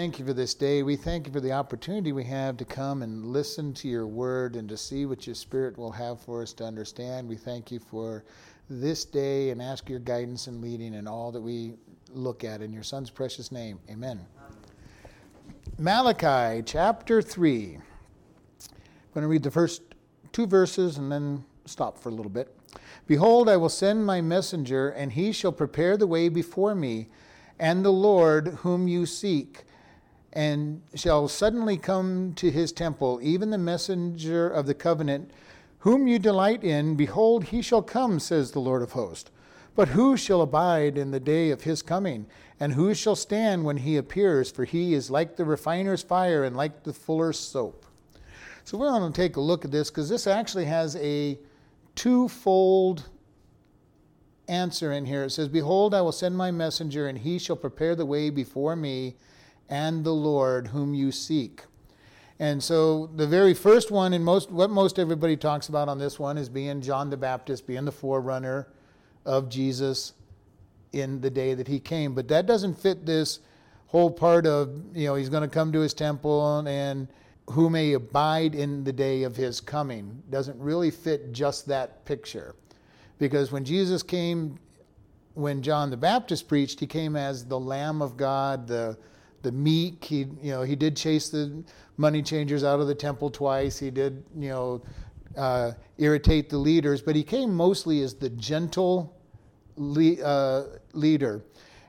Thank you for this day. We thank you for the opportunity we have to come and listen to your word and to see what your spirit will have for us to understand. We thank you for this day and ask your guidance and leading in all that we look at. In your son's precious name, amen. Malachi chapter 3. I'm going to read the first two verses and then stop for a little bit. Behold, I will send my messenger, and he shall prepare the way before me, and the Lord whom you seek and shall suddenly come to his temple, even the messenger of the covenant, whom you delight in. Behold, he shall come, says the Lord of hosts. But who shall abide in the day of his coming? And who shall stand when he appears? For he is like the refiner's fire and like the fuller's soap. So we're going to take a look at this because this actually has a twofold answer in here. It says, Behold, I will send my messenger, and he shall prepare the way before me and the Lord whom you seek. And so the very first one, and most what most everybody talks about on this one is being John the Baptist, being the forerunner of Jesus in the day that he came. But that doesn't fit this whole part of, you know, he's going to come to his temple and who may abide in the day of his coming. Doesn't really fit just that picture. Because when Jesus came, when John the Baptist preached, he came as the Lamb of God, the the meek. He, you know, he did chase the money changers out of the temple twice. He did, you know, uh, irritate the leaders, but he came mostly as the gentle le- uh, leader.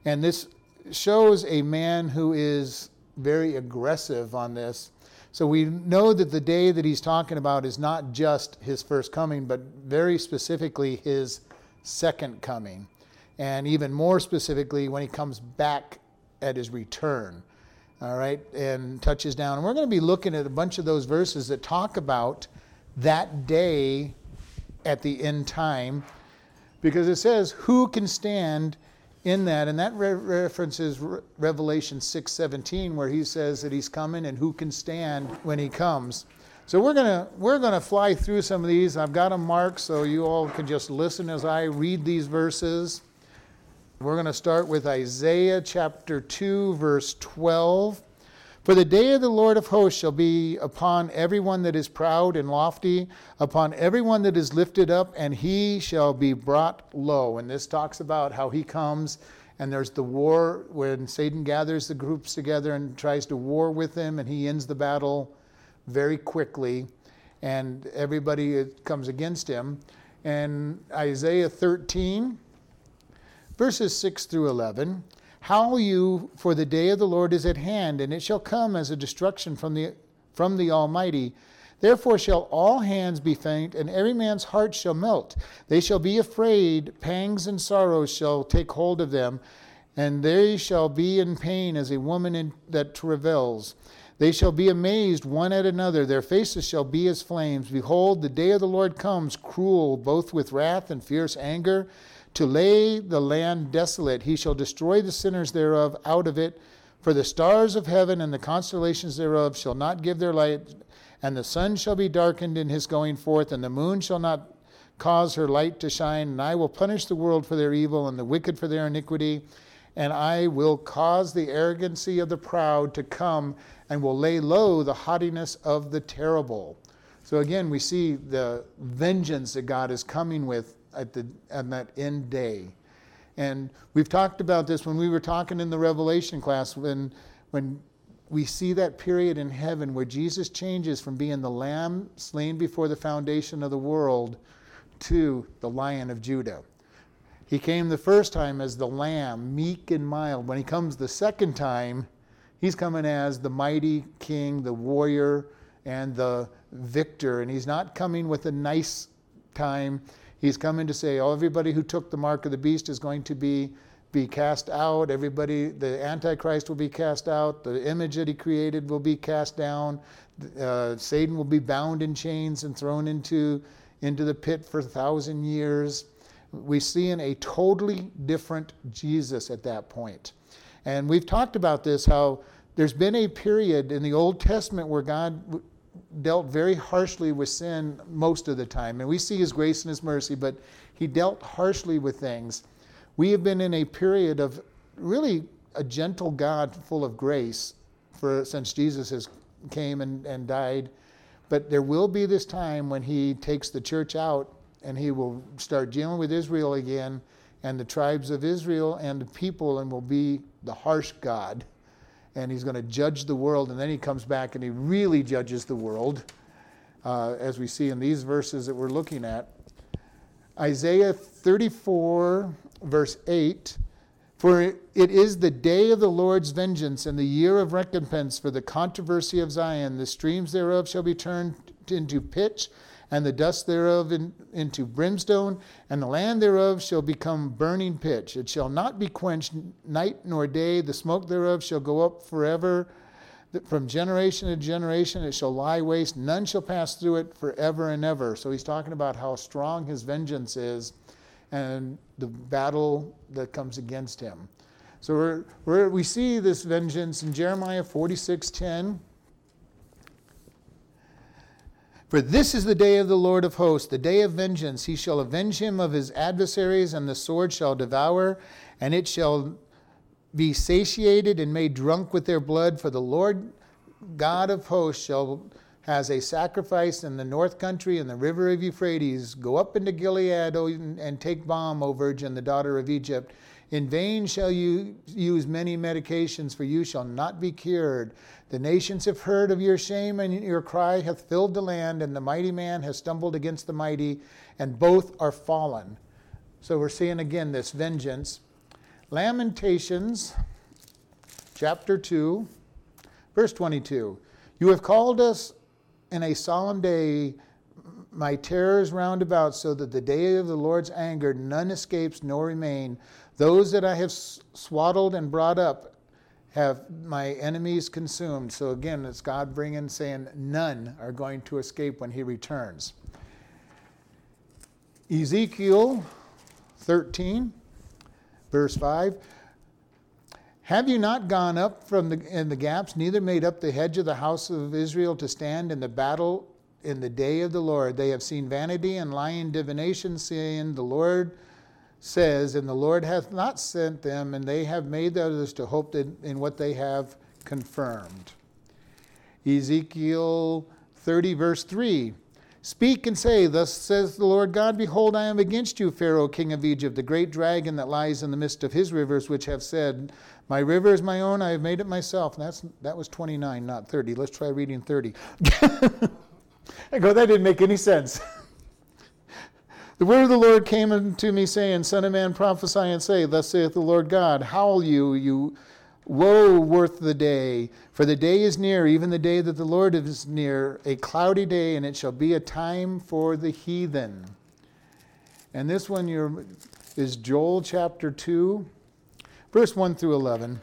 And this shows a man who is very aggressive on this. So we know that the day that he's talking about is not just his first coming, but very specifically his second coming. And even more specifically, when he comes back at his return. All right, and touches down. And we're going to be looking at a bunch of those verses that talk about that day at the end time because it says, Who can stand in that? And that re- references Re- Revelation 6:17, where he says that he's coming and who can stand when he comes. So we're gonna we're gonna fly through some of these. I've got them marked so you all can just listen as I read these verses. We're going to start with Isaiah chapter 2, verse 12. For the day of the Lord of hosts shall be upon everyone that is proud and lofty, upon everyone that is lifted up, and he shall be brought low. And this talks about how he comes, and there's the war when Satan gathers the groups together and tries to war with them, and he ends the battle very quickly, and everybody comes against him. And Isaiah 13, verses 6 through 11 How you, for the day of the Lord is at hand, and it shall come as a destruction from the, from the Almighty. Therefore shall all hands be faint, and every man's heart shall melt. They shall be afraid, pangs and sorrows shall take hold of them, and they shall be in pain as a woman in, that travails. They shall be amazed one at another, their faces shall be as flames. Behold, the day of the Lord comes, cruel, both with wrath and fierce anger to lay the land desolate. He shall destroy the sinners thereof out of it. For the stars of heaven and the constellations thereof shall not give their light, and the sun shall be darkened in his going forth, and the moon shall not cause her light to shine. And I will punish the world for their evil, and the wicked for their iniquity. And I will cause the arrogancy of the proud to come, and will lay low the haughtiness of the terrible. So again, we see the vengeance that God is coming with at, the, at that end day. And we've talked about this when we were talking in the Revelation class when, when we see that period in heaven where Jesus changes from being the lamb slain before the foundation of the world to the lion of Judah. He came the first time as the lamb, meek and mild. When he comes the second time, he's coming as the mighty king, the warrior, and the victor. And he's not coming with a nice time. He's coming to say, oh, everybody who took the mark of the beast is going to be, be cast out. Everybody, the Antichrist will be cast out. The image that he created will be cast down. Uh, Satan will be bound in chains and thrown into, into the pit for a thousand years. We see in a totally different Jesus at that point. And we've talked about this how there's been a period in the Old Testament where God dealt very harshly with sin most of the time. And we see his grace and his mercy, but he dealt harshly with things. We have been in a period of really a gentle God full of grace for since Jesus has came and, and died. But there will be this time when he takes the church out and he will start dealing with Israel again and the tribes of Israel and the people and will be the harsh God. And he's going to judge the world. And then he comes back and he really judges the world, uh, as we see in these verses that we're looking at. Isaiah 34, verse 8 For it is the day of the Lord's vengeance and the year of recompense for the controversy of Zion. The streams thereof shall be turned into pitch and the dust thereof in, into brimstone, and the land thereof shall become burning pitch. It shall not be quenched night nor day. The smoke thereof shall go up forever. From generation to generation it shall lie waste. None shall pass through it forever and ever. So he's talking about how strong his vengeance is and the battle that comes against him. So we're, we're, we see this vengeance in Jeremiah 46 10. For this is the day of the Lord of hosts, the day of vengeance. He shall avenge him of his adversaries, and the sword shall devour, and it shall be satiated and made drunk with their blood. For the Lord God of hosts shall has a sacrifice in the north country and the river of Euphrates. Go up into Gilead and take balm, O Virgin, the daughter of Egypt. In vain shall you use many medications, for you shall not be cured. The nations have heard of your shame, and your cry hath filled the land, and the mighty man has stumbled against the mighty, and both are fallen. So we're seeing again this vengeance. Lamentations, chapter 2, verse 22. You have called us in a solemn day, my terrors round about, so that the day of the Lord's anger none escapes nor remain. Those that I have swaddled and brought up have my enemies consumed. So again, it's God bringing, saying, none are going to escape when he returns. Ezekiel 13, verse 5. Have you not gone up from the, in the gaps, neither made up the hedge of the house of Israel to stand in the battle in the day of the Lord? They have seen vanity and lying divination, saying, The Lord says, and the Lord hath not sent them, and they have made others to hope in what they have confirmed. Ezekiel 30, verse 3. Speak and say, Thus says the Lord God, Behold, I am against you, Pharaoh, king of Egypt, the great dragon that lies in the midst of his rivers, which have said, My river is my own, I have made it myself. And that's, that was 29, not 30. Let's try reading 30. I go, that didn't make any sense. the word of the Lord came unto me, saying, Son of man, prophesy and say, Thus saith the Lord God, Howl you, you Woe worth the day, for the day is near, even the day that the Lord is near, a cloudy day, and it shall be a time for the heathen. And this one is Joel chapter 2, verse 1 through 11.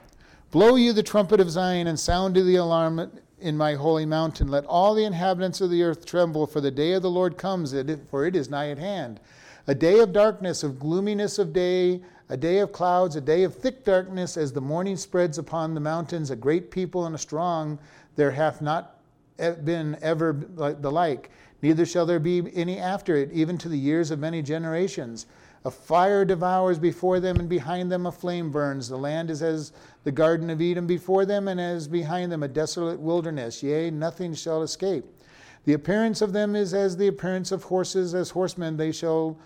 Blow you the trumpet of Zion and sound to the alarm in my holy mountain. Let all the inhabitants of the earth tremble, for the day of the Lord comes, for it is nigh at hand. A day of darkness, of gloominess of day, a day of clouds, a day of thick darkness, as the morning spreads upon the mountains, a great people and a strong, there hath not been ever the like, neither shall there be any after it, even to the years of many generations. A fire devours before them, and behind them a flame burns. The land is as the Garden of Eden before them, and as behind them a desolate wilderness. Yea, nothing shall escape. The appearance of them is as the appearance of horses, as horsemen they shall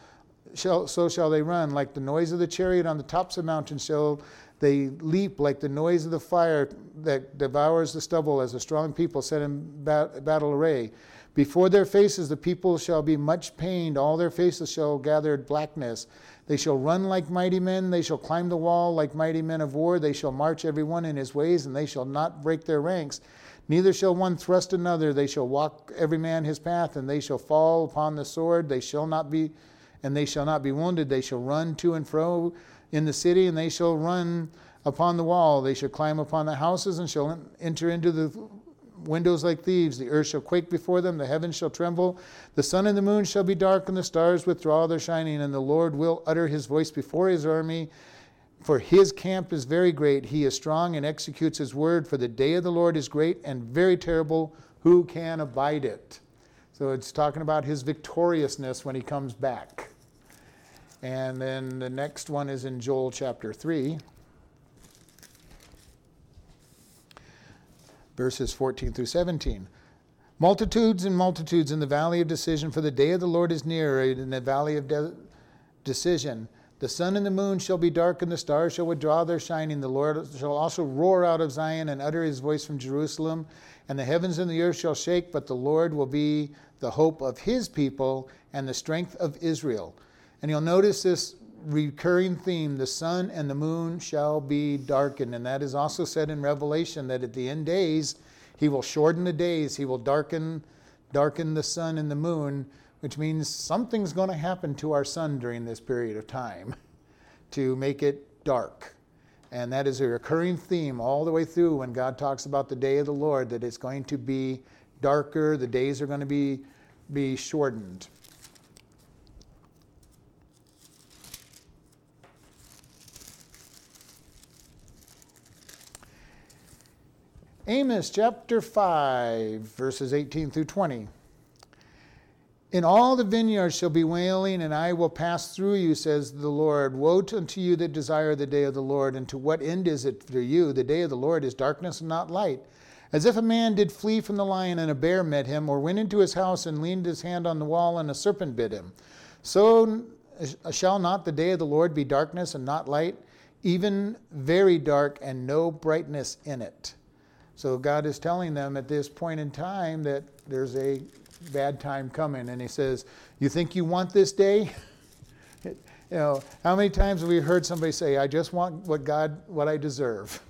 shall, so shall they run. Like the noise of the chariot on the tops of mountains shall they leap, like the noise of the fire that devours the stubble, as a strong people set in bat- battle array. Before their faces the people shall be much pained, all their faces shall gather blackness. They shall run like mighty men, they shall climb the wall like mighty men of war, they shall march every one in his ways, and they shall not break their ranks. Neither shall one thrust another, they shall walk every man his path, and they shall fall upon the sword, they shall not be and they shall not be wounded. They shall run to and fro in the city, and they shall run upon the wall. They shall climb upon the houses, and shall enter into the windows like thieves. The earth shall quake before them, the heavens shall tremble. The sun and the moon shall be dark, and the stars withdraw their shining. And the Lord will utter his voice before his army. For his camp is very great. He is strong and executes his word. For the day of the Lord is great and very terrible. Who can abide it? So it's talking about his victoriousness when he comes back. And then the next one is in Joel chapter 3. Verses 14 through 17. Multitudes and multitudes in the valley of decision, for the day of the Lord is near in the valley of de- decision. The sun and the moon shall be dark, and the stars shall withdraw their shining. The Lord shall also roar out of Zion and utter his voice from Jerusalem. And the heavens and the earth shall shake, but the Lord will be the hope of his people and the strength of Israel. And you'll notice this recurring theme the sun and the moon shall be darkened. And that is also said in Revelation that at the end days, he will shorten the days, he will darken, darken the sun and the moon, which means something's going to happen to our sun during this period of time to make it dark. And that is a recurring theme all the way through when God talks about the day of the Lord, that it's going to be darker, the days are going to be, be shortened. Amos chapter 5, verses 18 through 20. In all the vineyards shall be wailing, and I will pass through you, says the Lord. Woe unto you that desire the day of the Lord, and to what end is it for you? The day of the Lord is darkness and not light. As if a man did flee from the lion, and a bear met him, or went into his house and leaned his hand on the wall, and a serpent bit him. So uh, shall not the day of the Lord be darkness and not light, even very dark, and no brightness in it. So God is telling them at this point in time that there's a bad time coming. And He says, You think you want this day? you know, how many times have we heard somebody say, I just want what God, what I deserve?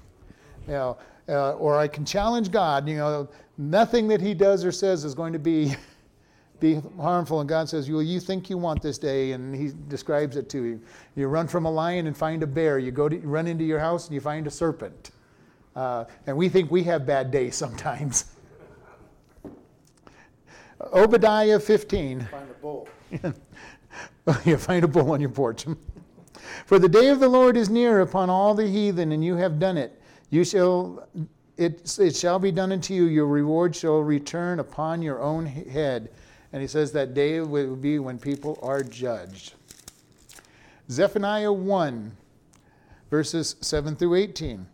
You know, uh, or I can challenge God. You know, nothing that He does or says is going to be be harmful. And God says, well, you think you want this day, and He describes it to you. You run from a lion and find a bear. You go to you run into your house and you find a serpent. Uh, and we think we have bad days sometimes. Obadiah 15. Find a bull. you find a bull on your porch. For the day of the Lord is near upon all the heathen, and you have done it. You shall it, it shall be done unto you. Your reward shall return upon your own head. And he says that day will be when people are judged. Zephaniah 1, verses 7 through 18.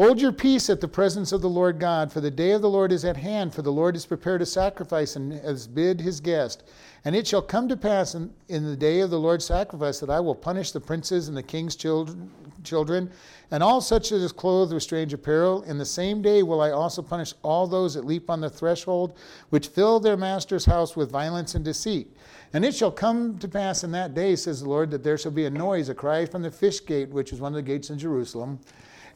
Hold your peace at the presence of the Lord God, for the day of the Lord is at hand, for the Lord has prepared a sacrifice and has bid his guest. And it shall come to pass in, in the day of the Lord's sacrifice that I will punish the princes and the king's children, children, and all such as is clothed with strange apparel. In the same day will I also punish all those that leap on the threshold, which fill their master's house with violence and deceit. And it shall come to pass in that day, says the Lord, that there shall be a noise, a cry from the fish gate, which is one of the gates in Jerusalem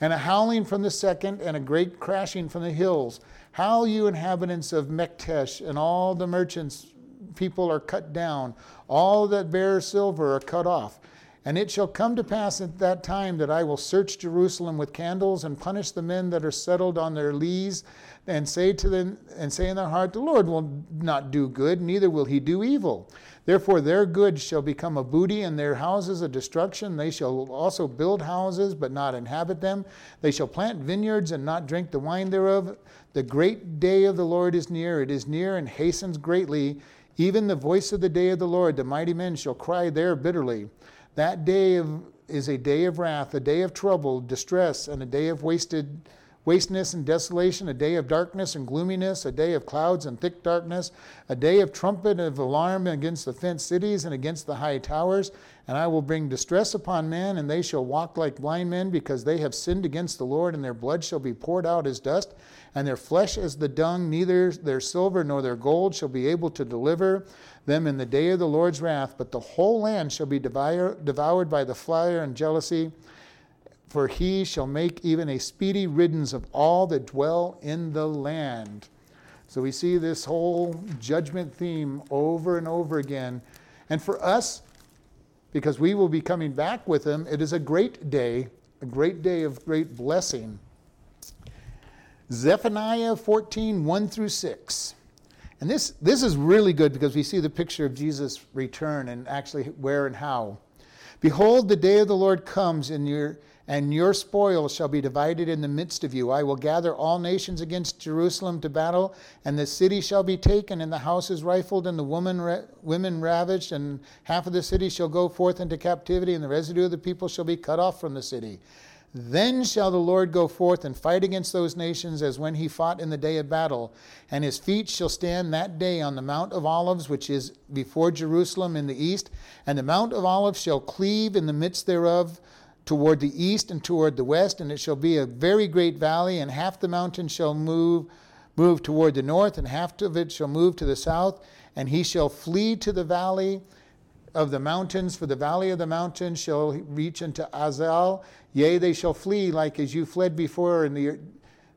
and a howling from the second, and a great crashing from the hills. Howl, you inhabitants of Maktesh, and all the merchants, people are cut down. All that bear silver are cut off. And it shall come to pass at that time that I will search Jerusalem with candles and punish the men that are settled on their lees, and say to them and say in their heart, The Lord will not do good, neither will he do evil. Therefore, their goods shall become a booty, and their houses a destruction. They shall also build houses, but not inhabit them. They shall plant vineyards, and not drink the wine thereof. The great day of the Lord is near. It is near and hastens greatly. Even the voice of the day of the Lord, the mighty men shall cry there bitterly. That day of, is a day of wrath, a day of trouble, distress, and a day of wasted wasteness and desolation, a day of darkness and gloominess, a day of clouds and thick darkness, a day of trumpet and of alarm against the fenced cities and against the high towers. And I will bring distress upon men, and they shall walk like blind men, because they have sinned against the Lord, and their blood shall be poured out as dust, and their flesh as the dung. Neither their silver nor their gold shall be able to deliver them in the day of the Lord's wrath, but the whole land shall be devoured by the fire and jealousy for he shall make even a speedy riddance of all that dwell in the land. So we see this whole judgment theme over and over again. And for us, because we will be coming back with him, it is a great day, a great day of great blessing. Zephaniah 14, 1 through 6. And this, this is really good because we see the picture of Jesus' return and actually where and how. Behold, the day of the Lord comes, and your and your spoil shall be divided in the midst of you. I will gather all nations against Jerusalem to battle, and the city shall be taken, and the houses rifled, and the woman ra- women ravaged, and half of the city shall go forth into captivity, and the residue of the people shall be cut off from the city. Then shall the Lord go forth and fight against those nations as when he fought in the day of battle. And his feet shall stand that day on the Mount of Olives, which is before Jerusalem in the east. And the Mount of Olives shall cleave in the midst thereof toward the east and toward the west. And it shall be a very great valley, and half the mountain shall move, move toward the north, and half of it shall move to the south. And he shall flee to the valley of the mountains, for the valley of the mountains shall reach unto Azal. Yea, they shall flee like as you fled before in the,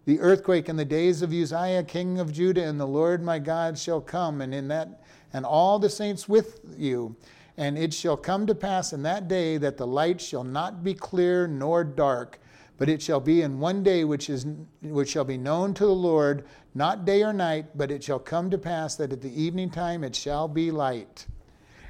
the earthquake in the days of Uzziah, king of Judah, and the Lord my God shall come, and in that and all the saints with you. And it shall come to pass in that day that the light shall not be clear nor dark, but it shall be in one day which is which shall be known to the Lord, not day or night, but it shall come to pass that at the evening time it shall be light.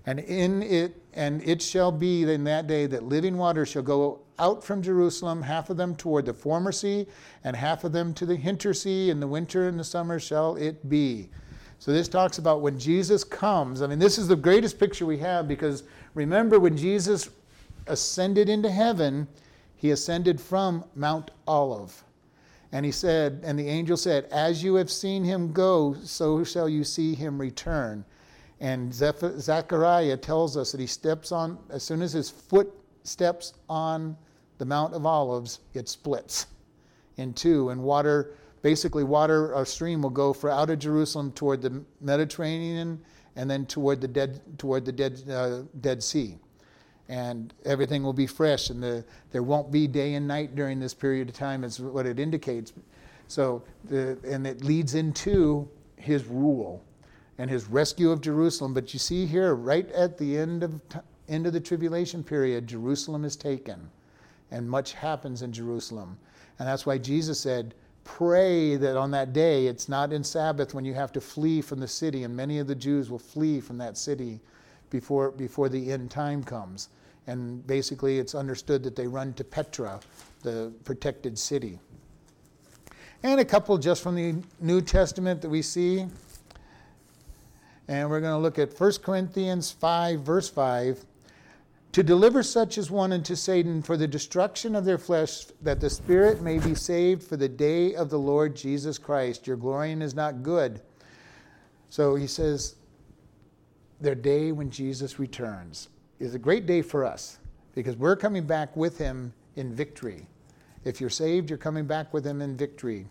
And in it, and it shall be in that day that living water shall go out from Jerusalem, half of them toward the former sea, and half of them to the hinter sea. In the winter and the summer shall it be. So this talks about when Jesus comes. I mean, this is the greatest picture we have because remember when Jesus ascended into heaven, he ascended from Mount Olive. And he said, and the angel said, As you have seen him go, so shall you see him return. And Zechariah tells us that he steps on, as soon as his foot steps on the Mount of Olives, it splits in two. And water, basically, water, a stream will go for out of Jerusalem toward the Mediterranean and then toward the Dead, toward the Dead, uh, Dead Sea. And everything will be fresh, and the, there won't be day and night during this period of time, is what it indicates. So, the, and it leads into his rule and his rescue of Jerusalem. But you see here, right at the end of, end of the tribulation period, Jerusalem is taken, and much happens in Jerusalem. And that's why Jesus said, Pray that on that day, it's not in Sabbath when you have to flee from the city, and many of the Jews will flee from that city before, before the end time comes. And basically, it's understood that they run to Petra, the protected city. And a couple just from the New Testament that we see. And we're going to look at 1 Corinthians 5, verse 5. To deliver such as one unto Satan for the destruction of their flesh, that the spirit may be saved for the day of the Lord Jesus Christ. Your glorying is not good. So he says, their day when Jesus returns is a great day for us because we're coming back with him in victory. If you're saved, you're coming back with him in victory.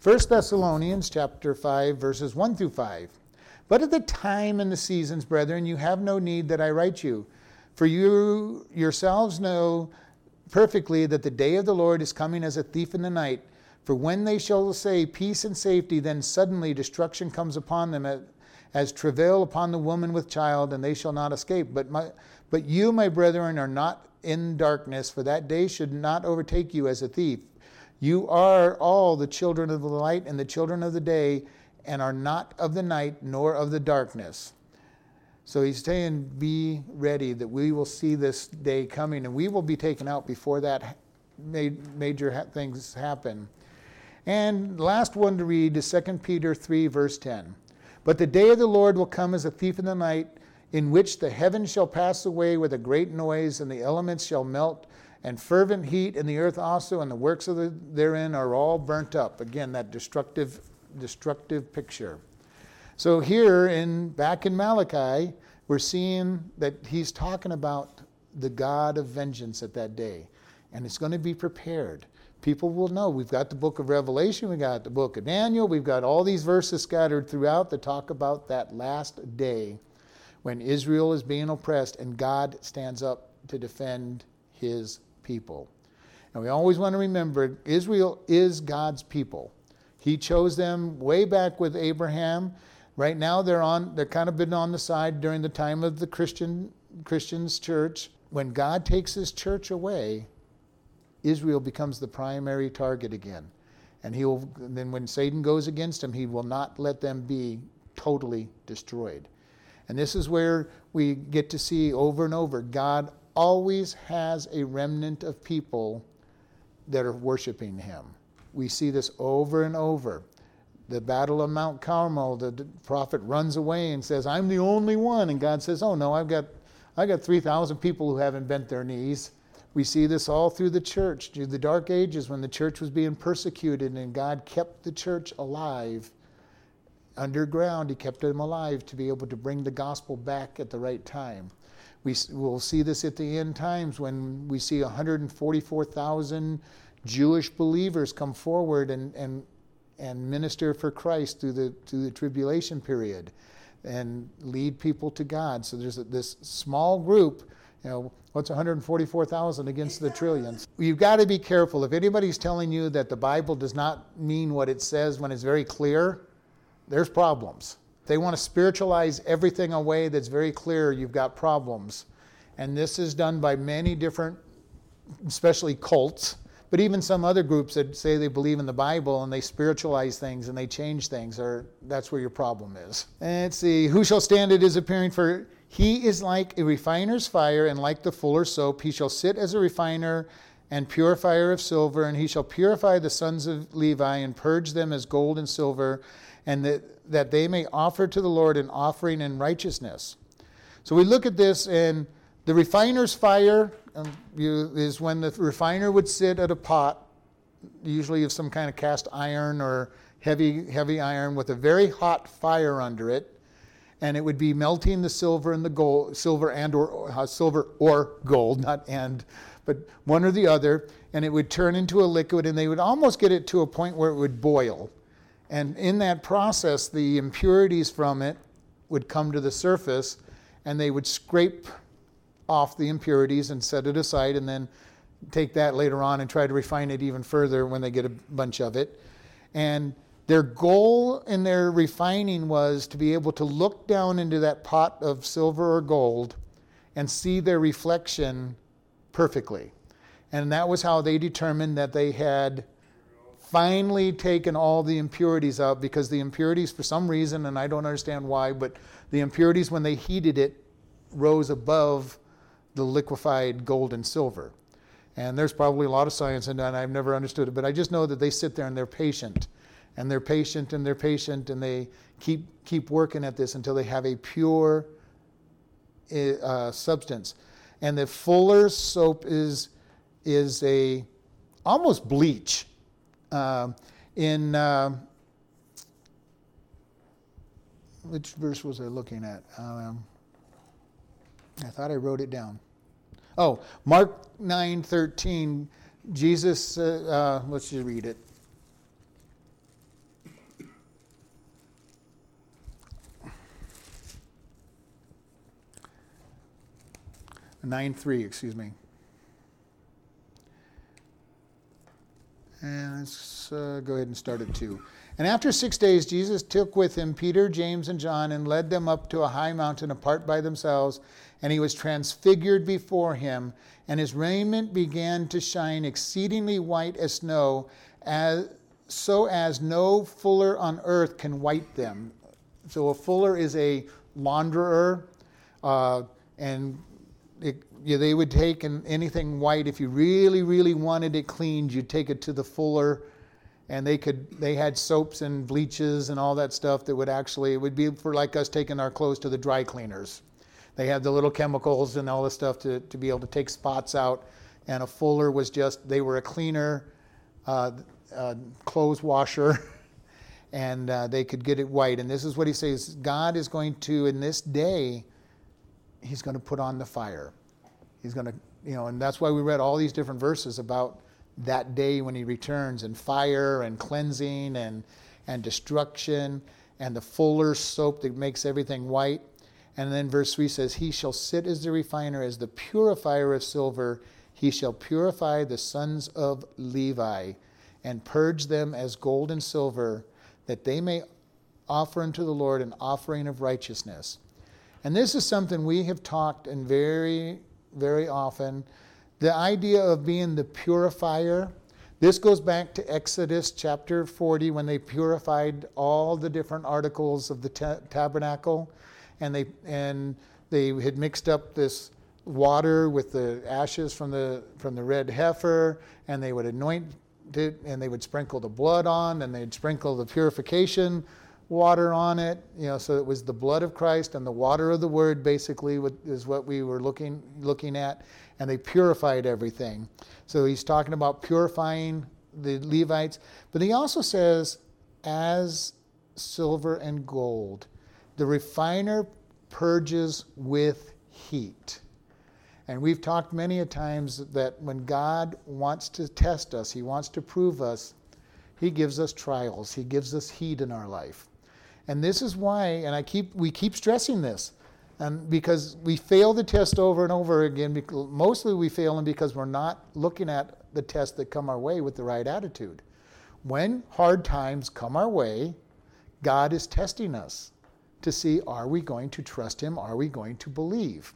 1 Thessalonians chapter 5 verses 1 through 5. But at the time and the seasons, brethren, you have no need that I write you. For you yourselves know perfectly that the day of the Lord is coming as a thief in the night. For when they shall say peace and safety, then suddenly destruction comes upon them as travail upon the woman with child, and they shall not escape. But, my, but you, my brethren, are not in darkness, for that day should not overtake you as a thief. You are all the children of the light and the children of the day and are not of the night nor of the darkness. So he's saying, Be ready that we will see this day coming and we will be taken out before that major things happen. And last one to read is 2 Peter 3, verse 10. But the day of the Lord will come as a thief in the night, in which the heavens shall pass away with a great noise, and the elements shall melt, and fervent heat, and the earth also, and the works of the, therein are all burnt up. Again, that destructive destructive picture. So here in back in Malachi, we're seeing that he's talking about the God of vengeance at that day. And it's going to be prepared. People will know. We've got the book of Revelation, we've got the book of Daniel, we've got all these verses scattered throughout that talk about that last day when Israel is being oppressed and God stands up to defend his people. And we always want to remember Israel is God's people. He chose them way back with Abraham. Right now they're on they're kind of been on the side during the time of the Christian Christians church. When God takes his church away, Israel becomes the primary target again. And he will then when Satan goes against him, he will not let them be totally destroyed. And this is where we get to see over and over God always has a remnant of people that are worshiping him. We see this over and over. The Battle of Mount Carmel, the prophet runs away and says, I'm the only one. And God says, Oh, no, I've got, I've got 3,000 people who haven't bent their knees. We see this all through the church, through the dark ages when the church was being persecuted and God kept the church alive underground. He kept them alive to be able to bring the gospel back at the right time. We will see this at the end times when we see 144,000 Jewish believers come forward and, and, and minister for Christ through the, through the tribulation period and lead people to God. So there's this small group you know, what's 144,000 against the trillions? You've got to be careful. If anybody's telling you that the Bible does not mean what it says when it's very clear, there's problems. They want to spiritualize everything away that's very clear, you've got problems. And this is done by many different, especially cults, but even some other groups that say they believe in the Bible and they spiritualize things and they change things, or that's where your problem is. And let's see, who shall stand at his appearing for he is like a refiner's fire, and like the fuller's soap. He shall sit as a refiner and purifier of silver, and he shall purify the sons of Levi and purge them as gold and silver, and that, that they may offer to the Lord an offering in righteousness. So we look at this, and the refiner's fire you, is when the refiner would sit at a pot, usually of some kind of cast iron or heavy, heavy iron, with a very hot fire under it and it would be melting the silver and the gold, silver and or uh, silver or gold, not and, but one or the other, and it would turn into a liquid, and they would almost get it to a point where it would boil. And in that process, the impurities from it would come to the surface, and they would scrape off the impurities and set it aside, and then take that later on and try to refine it even further when they get a bunch of it. And their goal in their refining was to be able to look down into that pot of silver or gold and see their reflection perfectly. And that was how they determined that they had finally taken all the impurities out because the impurities, for some reason, and I don't understand why, but the impurities, when they heated it, rose above the liquefied gold and silver. And there's probably a lot of science in that, I've never understood it, but I just know that they sit there and they're patient and they're patient and they're patient and they keep keep working at this until they have a pure eh, uh, substance. And the fuller soap is is a almost bleach. Uh, in uh, which verse was I looking at? Um, I thought I wrote it down. Oh, Mark nine thirteen. Jesus, uh, uh, let's just read it. 9 3, excuse me. And let's uh, go ahead and start at 2. And after six days, Jesus took with him Peter, James, and John and led them up to a high mountain apart by themselves. And he was transfigured before him, and his raiment began to shine exceedingly white as snow, as, so as no fuller on earth can white them. So a fuller is a launderer, uh, and it, yeah, they would take an, anything white if you really, really wanted it cleaned. You'd take it to the fuller, and they could. They had soaps and bleaches and all that stuff that would actually it would be for like us taking our clothes to the dry cleaners. They had the little chemicals and all the stuff to, to be able to take spots out. And a fuller was just they were a cleaner, uh, uh, clothes washer. and uh, they could get it white. And this is what he says God is going to, in this day, he's going to put on the fire. He's going to, you know, and that's why we read all these different verses about that day when he returns and fire and cleansing and, and destruction and the fuller soap that makes everything white. And then verse 3 says, He shall sit as the refiner, as the purifier of silver. He shall purify the sons of Levi and purge them as gold and silver, that they may offer unto the Lord an offering of righteousness. And this is something we have talked and very, very often. The idea of being the purifier. This goes back to Exodus chapter 40 when they purified all the different articles of the ta- tabernacle and they and they had mixed up this water with the ashes from the from the red heifer and they would anoint it and they would sprinkle the blood on and they'd sprinkle the purification water on it, you know, so it was the blood of Christ and the water of the Word, basically, is what we were looking looking at. and they purified everything. So he's talking about purifying the Levites. But he also says, as silver and gold, the refiner purges with heat. And we've talked many a times that when God wants to test us, He wants to prove us, He gives us trials, He gives us heat in our life. And this is why, and I keep we keep stressing this, and because we fail the test over and over again. Mostly we fail them because we're not looking at the tests that come our way with the right attitude. When hard times come our way, God is testing us to see are we going to trust Him? Are we going to believe?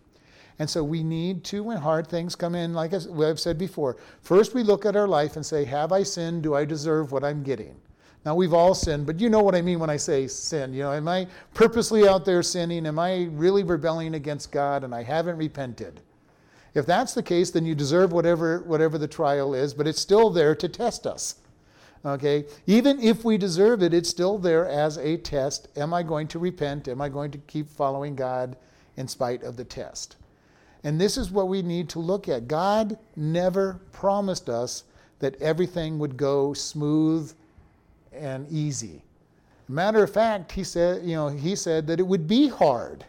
And so we need to, when hard things come in, like I've said before, first we look at our life and say, Have I sinned? Do I deserve what I'm getting? Now we've all sinned, but you know what I mean when I say sin. You know, am I purposely out there sinning? Am I really rebelling against God and I haven't repented? If that's the case, then you deserve whatever whatever the trial is, but it's still there to test us. Okay? Even if we deserve it, it's still there as a test. Am I going to repent? Am I going to keep following God in spite of the test? And this is what we need to look at. God never promised us that everything would go smooth and easy. Matter of fact, he said, you know, he said that it would be hard.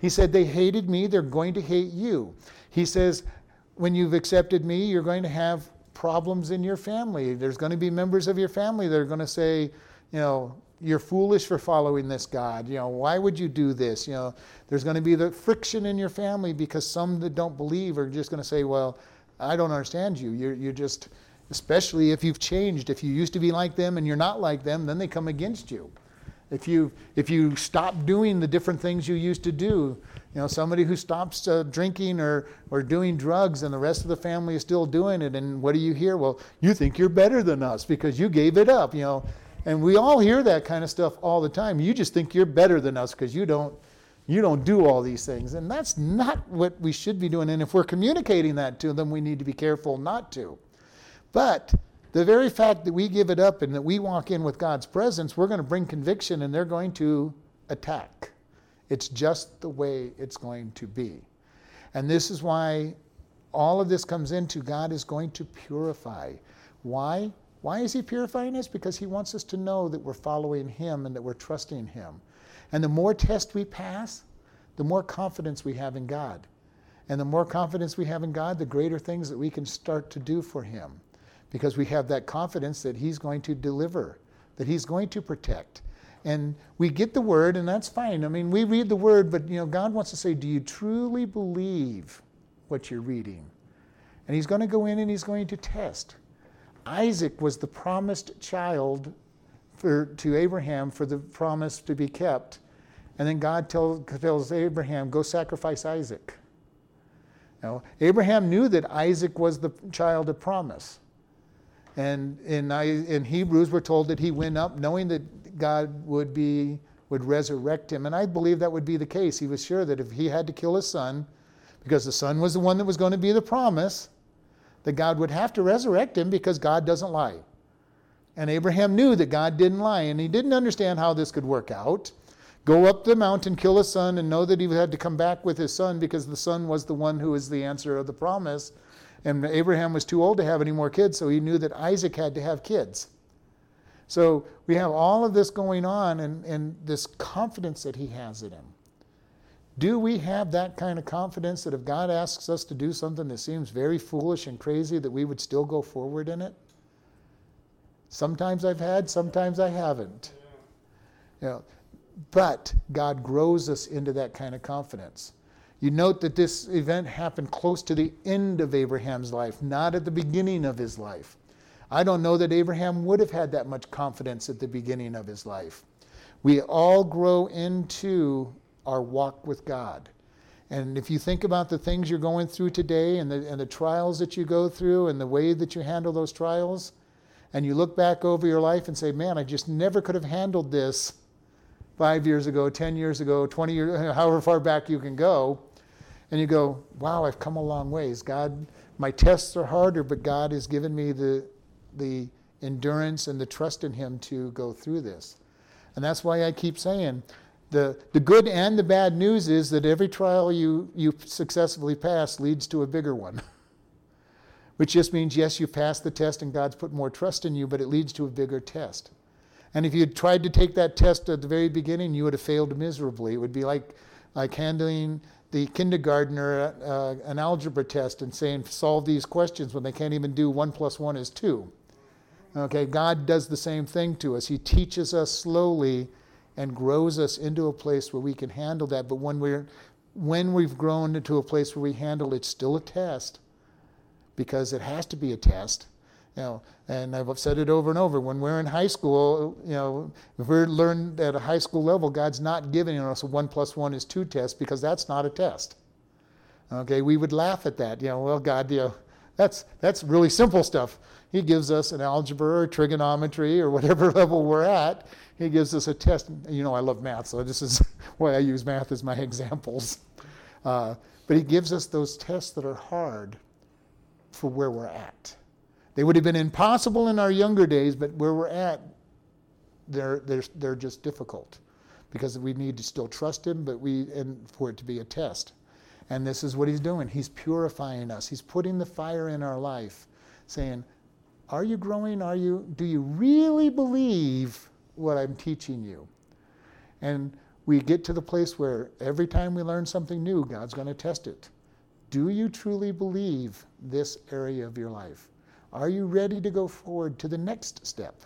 He said, They hated me, they're going to hate you. He says, When you've accepted me, you're going to have problems in your family. There's going to be members of your family that are going to say, you know, you're foolish for following this God. You know, why would you do this? You know, there's going to be the friction in your family because some that don't believe are just going to say, well, I don't understand you. You're, you're just, especially if you've changed. If you used to be like them and you're not like them, then they come against you. If you, if you stop doing the different things you used to do, you know, somebody who stops uh, drinking or, or doing drugs and the rest of the family is still doing it, and what do you hear? Well, you think you're better than us because you gave it up, you know. And we all hear that kind of stuff all the time. You just think you're better than us because you don't you don't do all these things. And that's not what we should be doing. And if we're communicating that to them, we need to be careful not to. But the very fact that we give it up and that we walk in with God's presence, we're going to bring conviction and they're going to attack. It's just the way it's going to be. And this is why all of this comes into God is going to purify. Why? Why is He purifying us? Because He wants us to know that we're following Him and that we're trusting Him. And the more tests we pass, the more confidence we have in God. And the more confidence we have in God, the greater things that we can start to do for Him. Because we have that confidence that He's going to deliver, that He's going to protect. And we get the word, and that's fine. I mean, we read the word, but you know, God wants to say, Do you truly believe what you're reading? And He's going to go in and He's going to test. Isaac was the promised child for, to Abraham for the promise to be kept. And then God tells, tells Abraham, go sacrifice Isaac. Now, Abraham knew that Isaac was the child of promise. And in, in Hebrews, we're told that he went up knowing that God would, be, would resurrect him. And I believe that would be the case. He was sure that if he had to kill his son, because the son was the one that was going to be the promise, that God would have to resurrect him because God doesn't lie. And Abraham knew that God didn't lie, and he didn't understand how this could work out. Go up the mountain, kill his son, and know that he had to come back with his son because the son was the one who was the answer of the promise. And Abraham was too old to have any more kids, so he knew that Isaac had to have kids. So we have all of this going on and, and this confidence that he has in him. Do we have that kind of confidence that if God asks us to do something that seems very foolish and crazy, that we would still go forward in it? Sometimes I've had, sometimes I haven't. You know, but God grows us into that kind of confidence. You note that this event happened close to the end of Abraham's life, not at the beginning of his life. I don't know that Abraham would have had that much confidence at the beginning of his life. We all grow into our walk with God. And if you think about the things you're going through today and the, and the trials that you go through and the way that you handle those trials, and you look back over your life and say, man, I just never could have handled this five years ago, 10 years ago, 20 years, however far back you can go. And you go, wow, I've come a long ways. God, my tests are harder, but God has given me the, the endurance and the trust in Him to go through this. And that's why I keep saying, the, the good and the bad news is that every trial you, you successfully pass leads to a bigger one. Which just means, yes, you passed the test and God's put more trust in you, but it leads to a bigger test. And if you had tried to take that test at the very beginning, you would have failed miserably. It would be like, like handling the kindergartner uh, an algebra test and saying, solve these questions when they can't even do one plus one is two. Okay, God does the same thing to us. He teaches us slowly and grows us into a place where we can handle that. But when we're when we've grown into a place where we handle it, it's still a test because it has to be a test. You know, and I've said it over and over. When we're in high school, you know, if we're learned at a high school level, God's not giving us a one plus one is two test because that's not a test. Okay, we would laugh at that. You know, well, God, you know, that's that's really simple stuff. He gives us an algebra or trigonometry or whatever level we're at, he gives us a test. You know, I love math, so this is why I use math as my examples. Uh, but he gives us those tests that are hard for where we're at. They would have been impossible in our younger days, but where we're at, they're, they're, they're just difficult because we need to still trust him, but we, and for it to be a test. And this is what he's doing. He's purifying us. He's putting the fire in our life, saying, Are you growing? Are you, do you really believe what I'm teaching you. And we get to the place where every time we learn something new, God's going to test it. Do you truly believe this area of your life? Are you ready to go forward to the next step?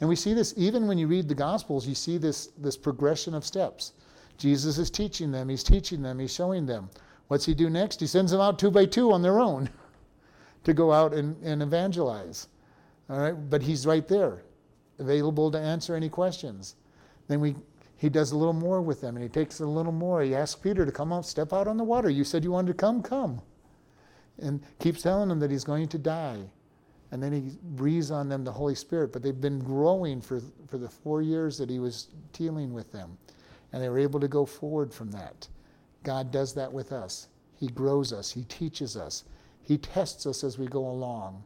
And we see this even when you read the Gospels, you see this, this progression of steps. Jesus is teaching them, he's teaching them, he's showing them. What's he do next? He sends them out two by two on their own to go out and, and evangelize. All right, but he's right there available to answer any questions. Then we, he does a little more with them and he takes a little more. He asks Peter to come out, step out on the water. You said you wanted to come, come. And keeps telling them that he's going to die. And then he breathes on them the Holy Spirit. But they've been growing for, for the four years that he was dealing with them. And they were able to go forward from that. God does that with us. He grows us, He teaches us, He tests us as we go along,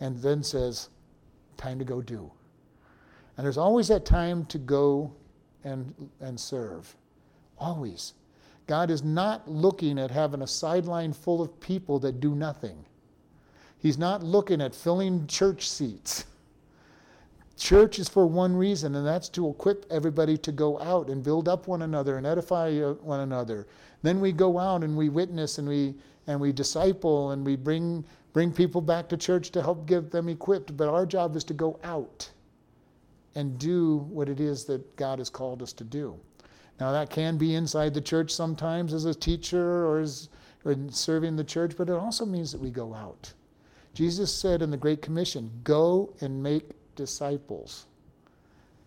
and then says, Time to go do. And there's always that time to go and, and serve. Always. God is not looking at having a sideline full of people that do nothing. He's not looking at filling church seats. Church is for one reason, and that's to equip everybody to go out and build up one another and edify uh, one another. Then we go out and we witness and we and we disciple and we bring bring people back to church to help get them equipped. But our job is to go out and do what it is that God has called us to do. Now, that can be inside the church sometimes as a teacher or as or serving the church, but it also means that we go out. Jesus said in the Great Commission, Go and make disciples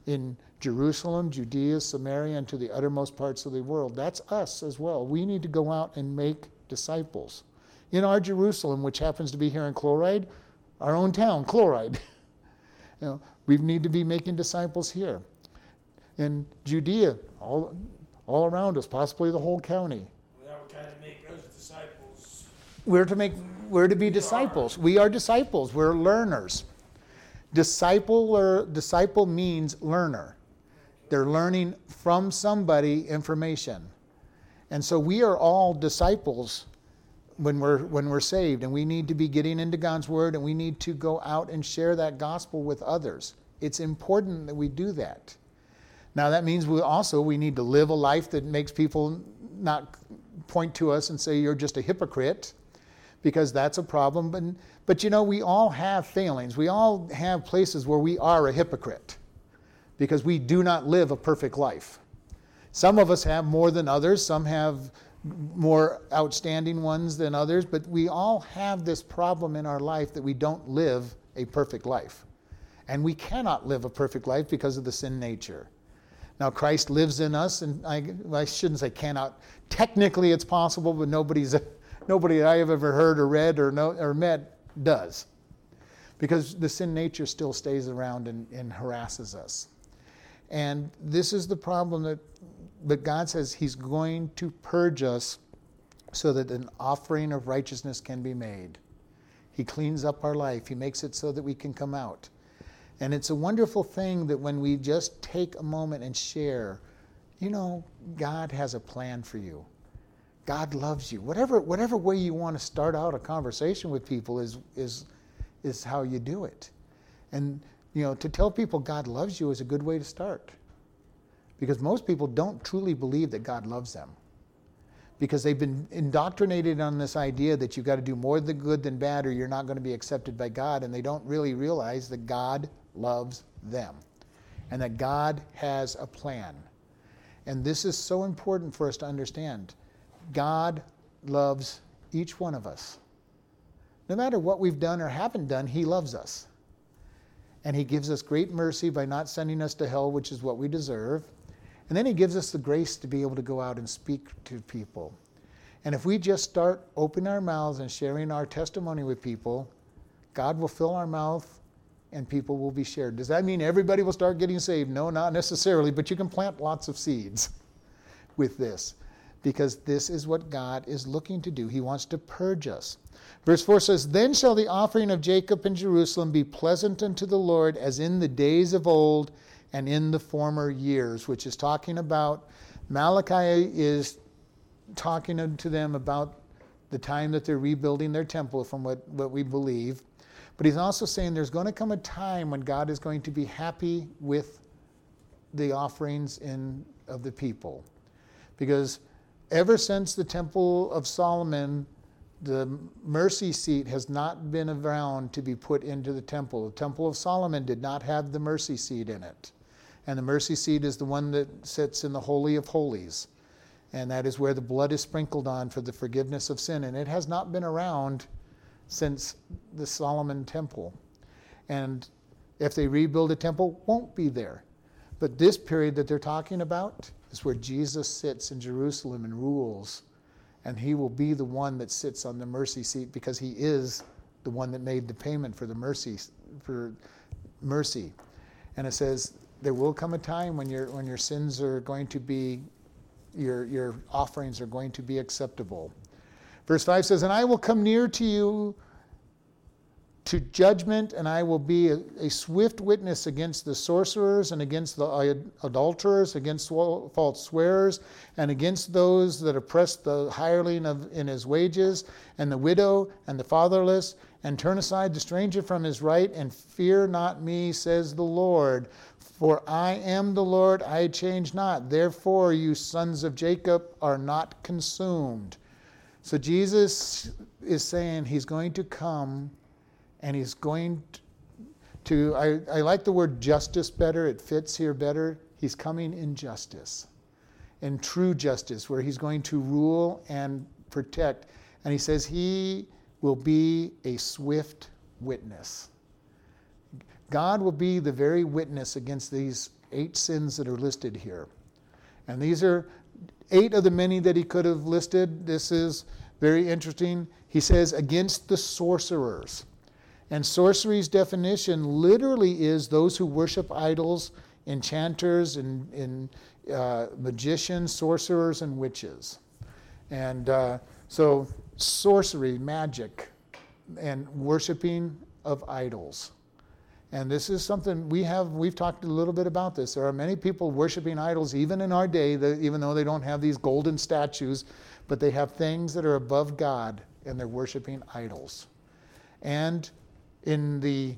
in Jerusalem, Judea, Samaria, and to the uttermost parts of the world. That's us as well. We need to go out and make disciples. In our Jerusalem, which happens to be here in Chloride, our own town, Chloride. you know, we need to be making disciples here. In Judea, all, all around us, possibly the whole county. Well, kind of make us disciples. We're to make we're to be we disciples. Are. We are disciples. We're learners. Disciple or disciple means learner. They're learning from somebody information. And so we are all disciples when we're when we're saved and we need to be getting into God's word and we need to go out and share that gospel with others. It's important that we do that. Now that means we also we need to live a life that makes people not point to us and say you're just a hypocrite because that's a problem but but you know we all have failings. We all have places where we are a hypocrite because we do not live a perfect life. Some of us have more than others, some have more outstanding ones than others, but we all have this problem in our life that we don't live a perfect life. And we cannot live a perfect life because of the sin nature. Now, Christ lives in us, and I, I shouldn't say cannot. Technically, it's possible, but nobody's, nobody I have ever heard or read or, know, or met does. Because the sin nature still stays around and, and harasses us. And this is the problem that but God says He's going to purge us so that an offering of righteousness can be made. He cleans up our life, He makes it so that we can come out. And it's a wonderful thing that when we just take a moment and share, you know, God has a plan for you. God loves you. Whatever, whatever way you want to start out a conversation with people is, is, is how you do it. And, you know, to tell people God loves you is a good way to start. Because most people don't truly believe that God loves them. Because they've been indoctrinated on this idea that you've got to do more the good than bad or you're not going to be accepted by God. And they don't really realize that God loves them and that God has a plan. And this is so important for us to understand. God loves each one of us. No matter what we've done or haven't done, He loves us. And He gives us great mercy by not sending us to hell, which is what we deserve. And then He gives us the grace to be able to go out and speak to people. And if we just start opening our mouths and sharing our testimony with people, God will fill our mouth and people will be shared. Does that mean everybody will start getting saved? No, not necessarily, but you can plant lots of seeds with this because this is what God is looking to do. He wants to purge us. Verse 4 says, Then shall the offering of Jacob in Jerusalem be pleasant unto the Lord as in the days of old and in the former years, which is talking about Malachi is talking to them about the time that they're rebuilding their temple, from what, what we believe. But he's also saying there's going to come a time when God is going to be happy with the offerings in, of the people. Because ever since the Temple of Solomon, the mercy seat has not been around to be put into the temple. The Temple of Solomon did not have the mercy seat in it. And the mercy seat is the one that sits in the Holy of Holies. And that is where the blood is sprinkled on for the forgiveness of sin. And it has not been around since the Solomon temple. And if they rebuild a temple, won't be there. But this period that they're talking about is where Jesus sits in Jerusalem and rules. And he will be the one that sits on the mercy seat because he is the one that made the payment for the mercy for mercy. And it says there will come a time when your when your sins are going to be your your offerings are going to be acceptable. Verse 5 says, And I will come near to you to judgment, and I will be a, a, swift witness against the sorcerers and against the adulterers, against false swearers, and against those that oppress the hireling of, in his wages, and the widow and the fatherless, and turn aside the stranger from his right, and fear not me, says the Lord. For I am the Lord, I change not. Therefore, you sons of Jacob are not consumed. So Jesus is saying he's going to come and he's going to, I, I like the word justice better, it fits here better. He's coming in justice, in true justice, where he's going to rule and protect. And he says he will be a swift witness. God will be the very witness against these eight sins that are listed here. And these are eight of the many that he could have listed. This is very interesting. He says, against the sorcerers. And sorcery's definition literally is those who worship idols, enchanters, and, and uh, magicians, sorcerers, and witches. And uh, so, sorcery, magic, and worshiping of idols. And this is something we have, we've talked a little bit about this. There are many people worshiping idols, even in our day, that, even though they don't have these golden statues, but they have things that are above God and they're worshiping idols. And in the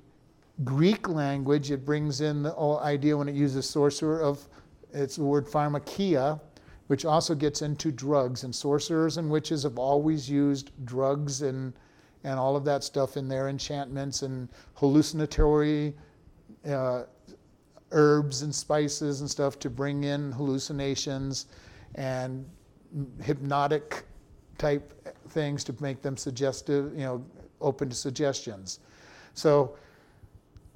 Greek language, it brings in the idea when it uses sorcerer of it's the word pharmakia, which also gets into drugs. And sorcerers and witches have always used drugs and and all of that stuff in their enchantments and hallucinatory uh, herbs and spices and stuff to bring in hallucinations and hypnotic type things to make them suggestive, you know, open to suggestions. So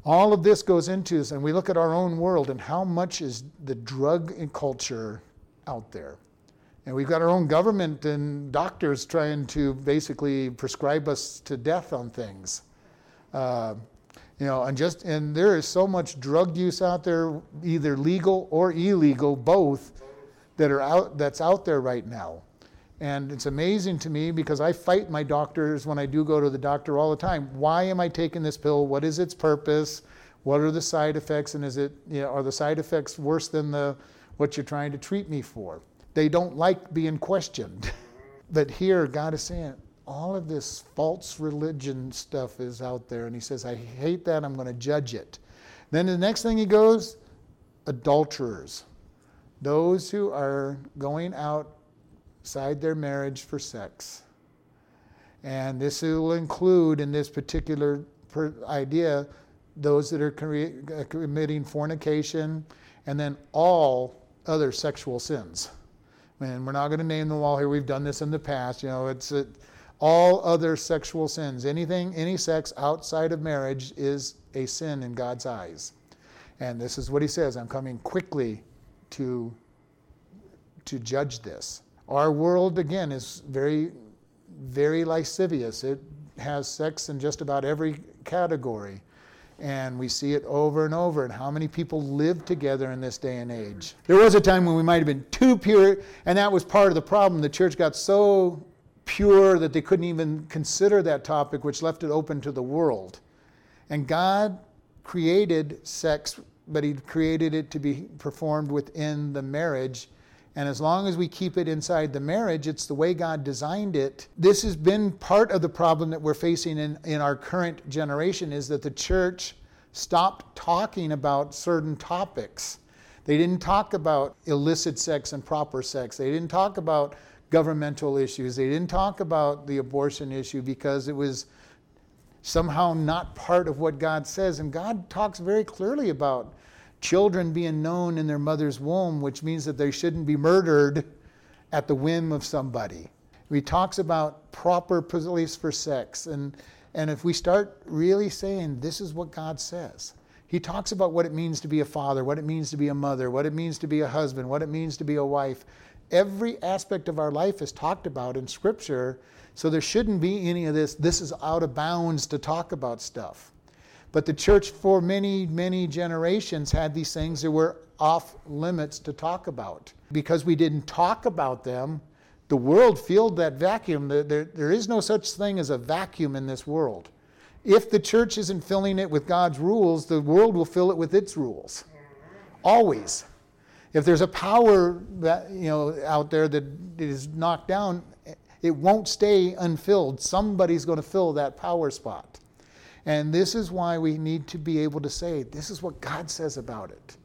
all of this goes into this, and we look at our own world and how much is the drug culture out there. And we've got our own government and doctors trying to basically prescribe us to death on things. Uh, you know, and just and there is so much drug use out there, either legal or illegal, both, that are out that's out there right now. And it's amazing to me because I fight my doctors when I do go to the doctor all the time. Why am I taking this pill? What is its purpose? What are the side effects? And is it, you know, are the side effects worse than the what you're trying to treat me for. They don't like being questioned. but here, God is saying, all of this false religion stuff is out there. And he says, I hate that. I'm going to judge it. Then the next thing he goes, adulterers. Those who are going outside their marriage for sex. And this will include, in this particular idea, those that are uh, committing fornication and then all other sexual sins. And we're not going to name them all here. We've done this in the past. You know, it's it, all other sexual sins. Anything, any sex outside of marriage is a sin in God's eyes. And this is what he says I'm coming quickly to, to judge this. Our world, again, is very, very lascivious. It has sex in just about every category. And we see it over and over. And how many people live together in this day and age? There was a time when we might have been too pure, and that was part of the problem. The church got so pure that they couldn't even consider that topic, which left it open to the world. And God created sex, but He created it to be performed within the marriage. And as long as we keep it inside the marriage, it's the way God designed it. This has been part of the problem that we're facing in, in our current generation is that the church stopped talking about certain topics. They didn't talk about illicit sex and proper sex. They didn't talk about governmental issues. They didn't talk about the abortion issue because it was somehow not part of what God says. And God talks very clearly about children being known in their mother's womb, which means that they shouldn't be murdered at the whim of somebody. He talks about proper place for sex. And, and if we start really saying, this is what God says, he talks about what it means to be a father, what it means to be a mother, what it means to be a husband, what it means to be a wife. Every aspect of our life is talked about in Scripture, so there shouldn't be any of this, this is out of bounds to talk about stuff. But the church, for many, many generations, had these things that were off limits to talk about. Because we didn't talk about them, the world filled that vacuum. There, there, there is no such thing as a vacuum in this world. If the church isn't filling it with God's rules, the world will fill it with its rules. Always. If there's a power that, you know, out there that is knocked down, it won't stay unfilled. Somebody's going to fill that power spot. And this is why we need to be able to say, this is what God says about it.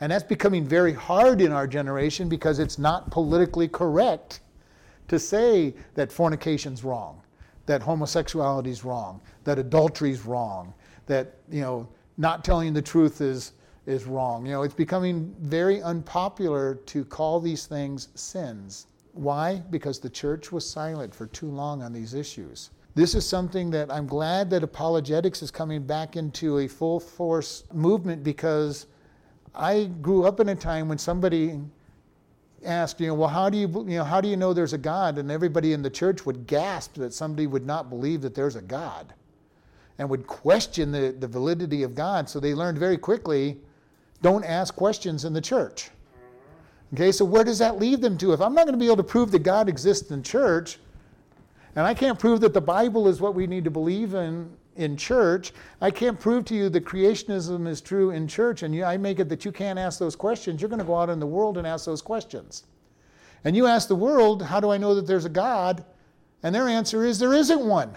And that's becoming very hard in our generation because it's not politically correct to say that fornication's wrong, that homosexuality's wrong, that adultery's wrong, that you know not telling the truth is is wrong. You know, it's becoming very unpopular to call these things sins. Why? Because the church was silent for too long on these issues this is something that I'm glad that apologetics is coming back into a full force movement because I grew up in a time when somebody asked, you know, well, how do you, you know, how do you know there's a God? And everybody in the church would gasp that somebody would not believe that there's a God and would question the, the validity of God. So they learned very quickly don't ask questions in the church. Okay, so where does that leave them to? If I'm not going to be able to prove that God exists in church, and I can't prove that the Bible is what we need to believe in in church. I can't prove to you that creationism is true in church, and you, I make it that you can't ask those questions. You're going to go out in the world and ask those questions. And you ask the world, How do I know that there's a God? And their answer is, There isn't one.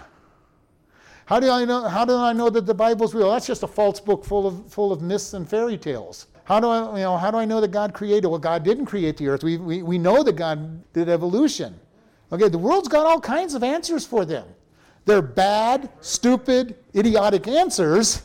How do I know, how do I know that the Bible's real? That's just a false book full of, full of myths and fairy tales. How do, I, you know, how do I know that God created? Well, God didn't create the earth. We, we, we know that God did evolution. Okay, the world's got all kinds of answers for them. They're bad, stupid, idiotic answers,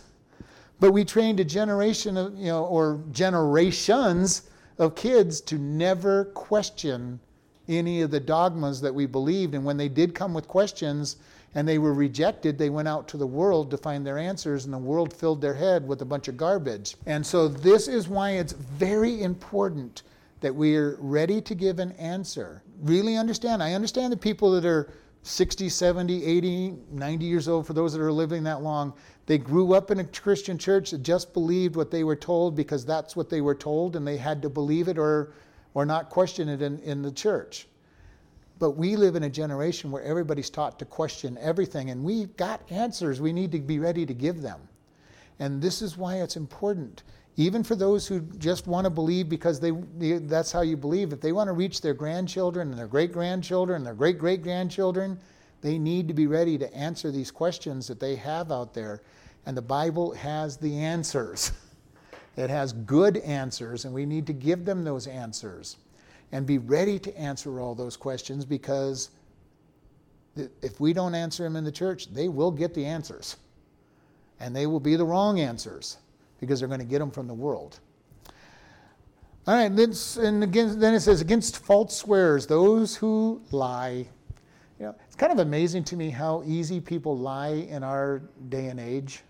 but we trained a generation of, you know, or generations of kids to never question any of the dogmas that we believed. And when they did come with questions and they were rejected, they went out to the world to find their answers, and the world filled their head with a bunch of garbage. And so, this is why it's very important that we're ready to give an answer. Really understand. I understand the people that are 60, 70, 80, 90 years old, for those that are living that long, they grew up in a Christian church that just believed what they were told because that's what they were told and they had to believe it or, or not question it in, in the church. But we live in a generation where everybody's taught to question everything and we've got answers. We need to be ready to give them. And this is why it's important even for those who just want to believe because they, that's how you believe, if they want to reach their grandchildren and their great grandchildren and their great great grandchildren, they need to be ready to answer these questions that they have out there. And the Bible has the answers. It has good answers, and we need to give them those answers and be ready to answer all those questions because if we don't answer them in the church, they will get the answers. And they will be the wrong answers because they're going to get them from the world. All right, and again, then it says, against false swears, those who lie. You know, it's kind of amazing to me how easy people lie in our day and age.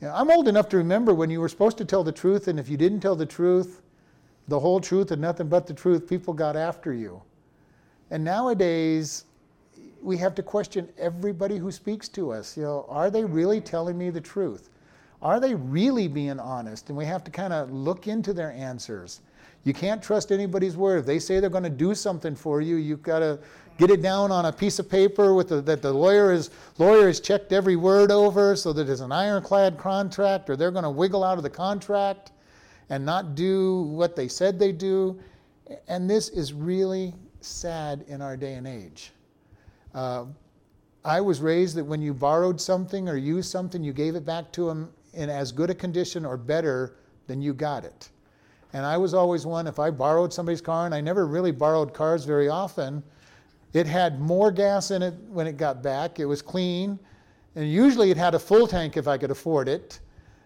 You know, I'm old enough to remember when you were supposed to tell the truth, and if you didn't tell the truth, the whole truth and nothing but the truth, people got after you. And nowadays, we have to question everybody who speaks to us. You know, are they really telling me the truth? Are they really being honest? And we have to kind of look into their answers. You can't trust anybody's word. If they say they're going to do something for you, you've got to get it down on a piece of paper with the, that the lawyer is lawyer has checked every word over so that it's an ironclad contract, or they're going to wiggle out of the contract and not do what they said they do. And this is really sad in our day and age. Uh, I was raised that when you borrowed something or used something, you gave it back to them in as good a condition or better than you got it. And I was always one, if I borrowed somebody's car, and I never really borrowed cars very often, it had more gas in it when it got back. It was clean. And usually it had a full tank if I could afford it.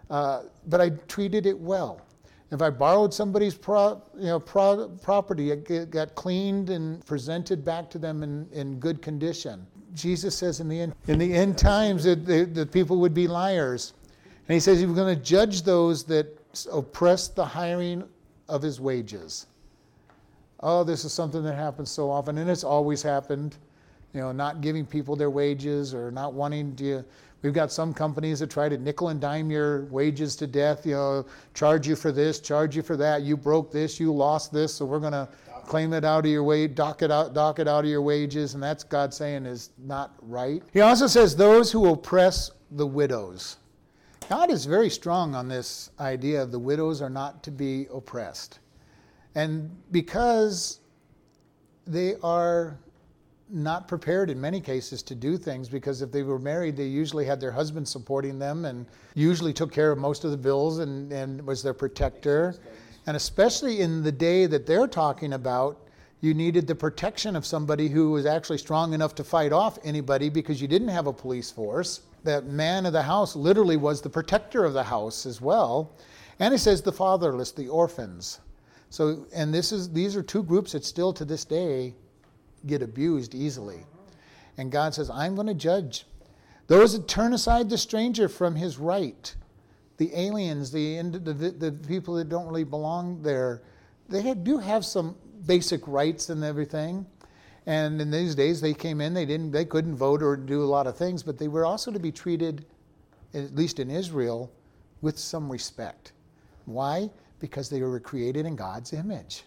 Uh, but I treated it well. If I borrowed somebody's pro, you know, pro, property, it got cleaned and presented back to them in, in good condition. Jesus says in the end, in the end times that the, the people would be liars. And he says he was going to judge those that oppress the hiring of his wages. Oh, this is something that happens so often, and it's always happened. You know, not giving people their wages or not wanting to We've got some companies that try to nickel and dime your wages to death, you know, charge you for this, charge you for that. You broke this, you lost this, so we're going to claim it out of your wage, dock it out, dock it out of your wages, and that's God saying is not right. He also says those who oppress the widows. God is very strong on this idea of the widows are not to be oppressed. And because they are not prepared in many cases to do things because if they were married, they usually had their husband supporting them and usually took care of most of the bills and, and was their protector. And especially in the day that they're talking about, you needed the protection of somebody who was actually strong enough to fight off anybody because you didn't have a police force. That man of the house literally was the protector of the house as well. And it says the fatherless, the orphans. So, and this is these are two groups that still to this day get abused easily. And God says, I'm going to judge those that turn aside the stranger from his right, the aliens, the, the, the people that don't really belong there. They do have some basic rights and everything. And in these days, they came in, they, didn't, they couldn't vote or do a lot of things, but they were also to be treated, at least in Israel, with some respect. Why? Because they were created in God's image.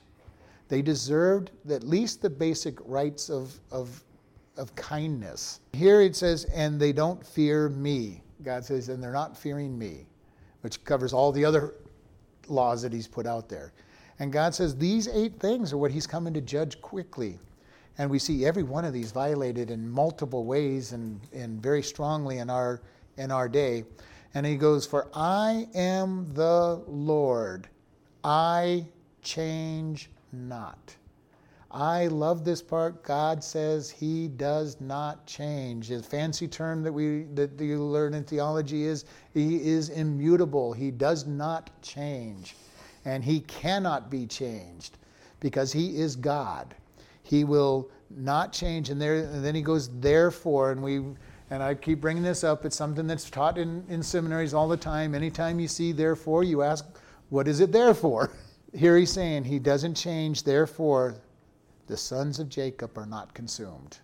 They deserved at least the basic rights of, of, of kindness. Here it says, and they don't fear me. God says, and they're not fearing me, which covers all the other laws that He's put out there. And God says, these eight things are what He's coming to judge quickly. And we see every one of these violated in multiple ways and, and very strongly in our, in our day. And He goes, For I am the Lord, I change not. I love this part. God says He does not change. The fancy term that we that you learn in theology is He is immutable. He does not change, and He cannot be changed because He is God. He will not change. And there, and then He goes therefore, and we. And I keep bringing this up. It's something that's taught in, in seminaries all the time. Anytime you see therefore, you ask, what is it there for? Here he's saying he doesn't change, therefore, the sons of Jacob are not consumed.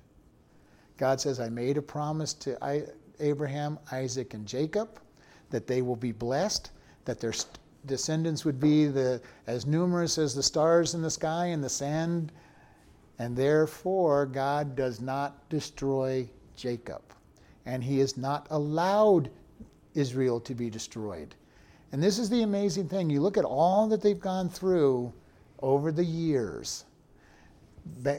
God says, I made a promise to Abraham, Isaac, and Jacob that they will be blessed, that their descendants would be the, as numerous as the stars in the sky and the sand, and therefore God does not destroy Jacob. And he has not allowed Israel to be destroyed. And this is the amazing thing. You look at all that they've gone through over the years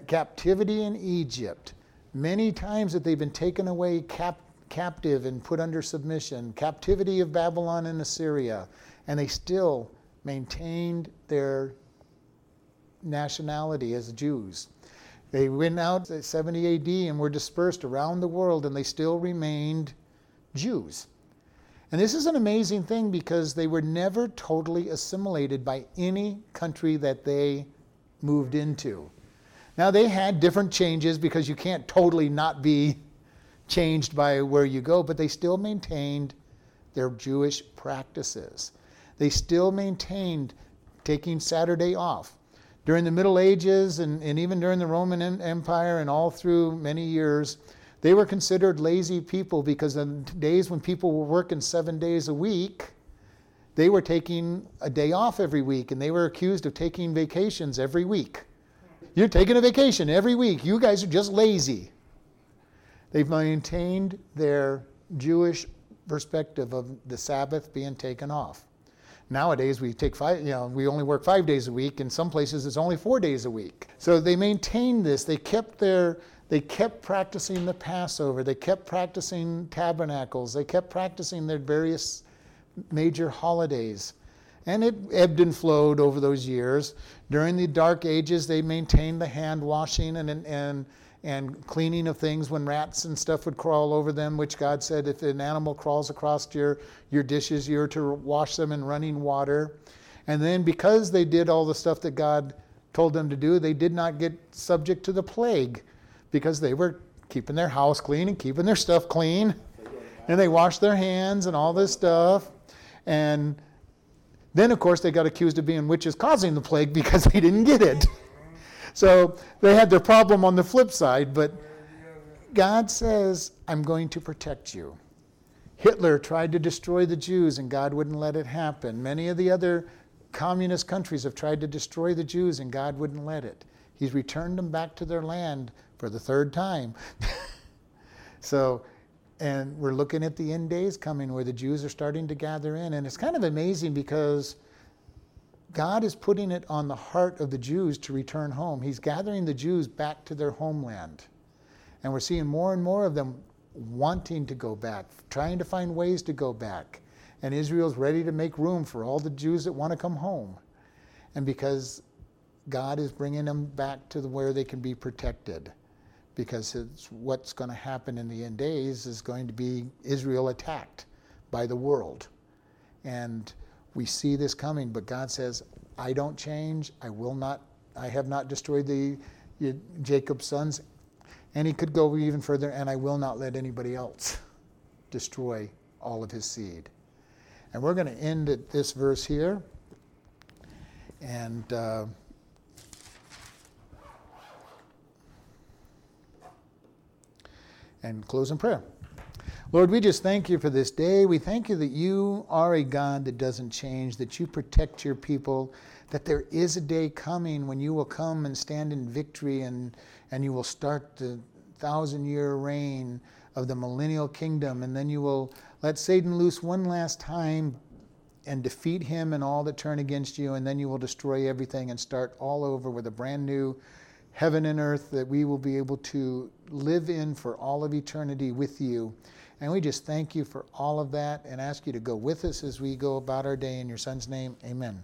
captivity in Egypt, many times that they've been taken away cap- captive and put under submission, captivity of Babylon and Assyria, and they still maintained their nationality as Jews. They went out at 70 AD and were dispersed around the world, and they still remained Jews. And this is an amazing thing because they were never totally assimilated by any country that they moved into. Now, they had different changes because you can't totally not be changed by where you go, but they still maintained their Jewish practices. They still maintained taking Saturday off. During the Middle Ages and, and even during the Roman Empire and all through many years, they were considered lazy people because in days when people were working seven days a week, they were taking a day off every week and they were accused of taking vacations every week. You're taking a vacation every week. You guys are just lazy. They've maintained their Jewish perspective of the Sabbath being taken off. Nowadays, we take five, you know, we only work five days a week. In some places, it's only four days a week. So they maintained this. They kept their, they kept practicing the Passover. They kept practicing tabernacles. They kept practicing their various major holidays. And it ebbed and flowed over those years. During the Dark Ages, they maintained the hand washing and, and, and cleaning of things when rats and stuff would crawl over them, which God said if an animal crawls across your, your dishes, you're to wash them in running water. And then because they did all the stuff that God told them to do, they did not get subject to the plague because they were keeping their house clean and keeping their stuff clean. And they washed their hands and all this stuff. And then, of course, they got accused of being witches causing the plague because they didn't get it. So they had their problem on the flip side, but God says, I'm going to protect you. Hitler tried to destroy the Jews and God wouldn't let it happen. Many of the other communist countries have tried to destroy the Jews and God wouldn't let it. He's returned them back to their land for the third time. so and we're looking at the end days coming where the Jews are starting to gather in. And it's kind of amazing because God is putting it on the heart of the Jews to return home. He's gathering the Jews back to their homeland. And we're seeing more and more of them wanting to go back, trying to find ways to go back. And Israel's ready to make room for all the Jews that want to come home. And because God is bringing them back to where they can be protected because it's what's going to happen in the end days is going to be Israel attacked by the world. And we see this coming, but God says, I don't change. I will not, I have not destroyed the Jacob's sons. And he could go even further, and I will not let anybody else destroy all of his seed. And we're going to end at this verse here. And. Uh, and close in prayer. Lord, we just thank you for this day. We thank you that you are a God that doesn't change, that you protect your people, that there is a day coming when you will come and stand in victory and, and you will start the thousand year reign of the millennial kingdom. And then you will let Satan loose one last time and defeat him and all that turn against you. And then you will destroy everything and start all over with a brand new heaven and earth that we will be able to live in for all of eternity with you. And we just thank you for all of that and ask you to go with us as we go about our day. In your son's name, amen.